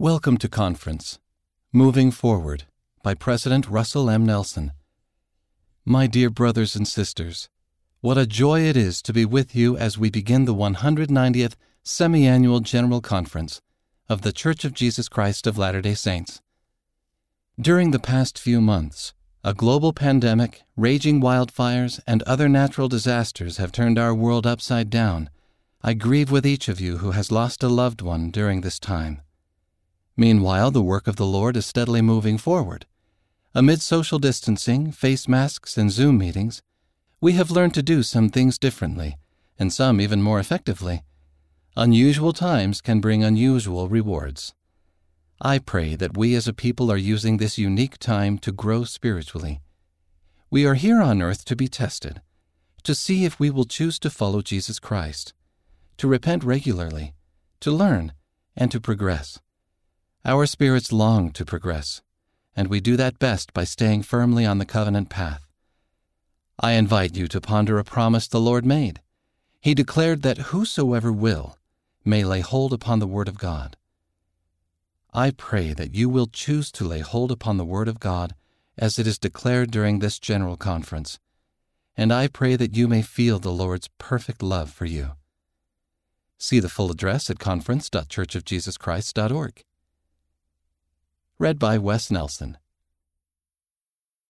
Welcome to Conference Moving Forward by President Russell M. Nelson. My dear brothers and sisters, what a joy it is to be with you as we begin the 190th Semi Annual General Conference of The Church of Jesus Christ of Latter day Saints. During the past few months, a global pandemic, raging wildfires, and other natural disasters have turned our world upside down. I grieve with each of you who has lost a loved one during this time. Meanwhile, the work of the Lord is steadily moving forward. Amid social distancing, face masks, and Zoom meetings, we have learned to do some things differently, and some even more effectively. Unusual times can bring unusual rewards. I pray that we as a people are using this unique time to grow spiritually. We are here on earth to be tested, to see if we will choose to follow Jesus Christ, to repent regularly, to learn, and to progress. Our spirits long to progress, and we do that best by staying firmly on the covenant path. I invite you to ponder a promise the Lord made. He declared that whosoever will may lay hold upon the Word of God. I pray that you will choose to lay hold upon the Word of God as it is declared during this general conference, and I pray that you may feel the Lord's perfect love for you. See the full address at conference.churchofjesuschrist.org. Read by Wes Nelson.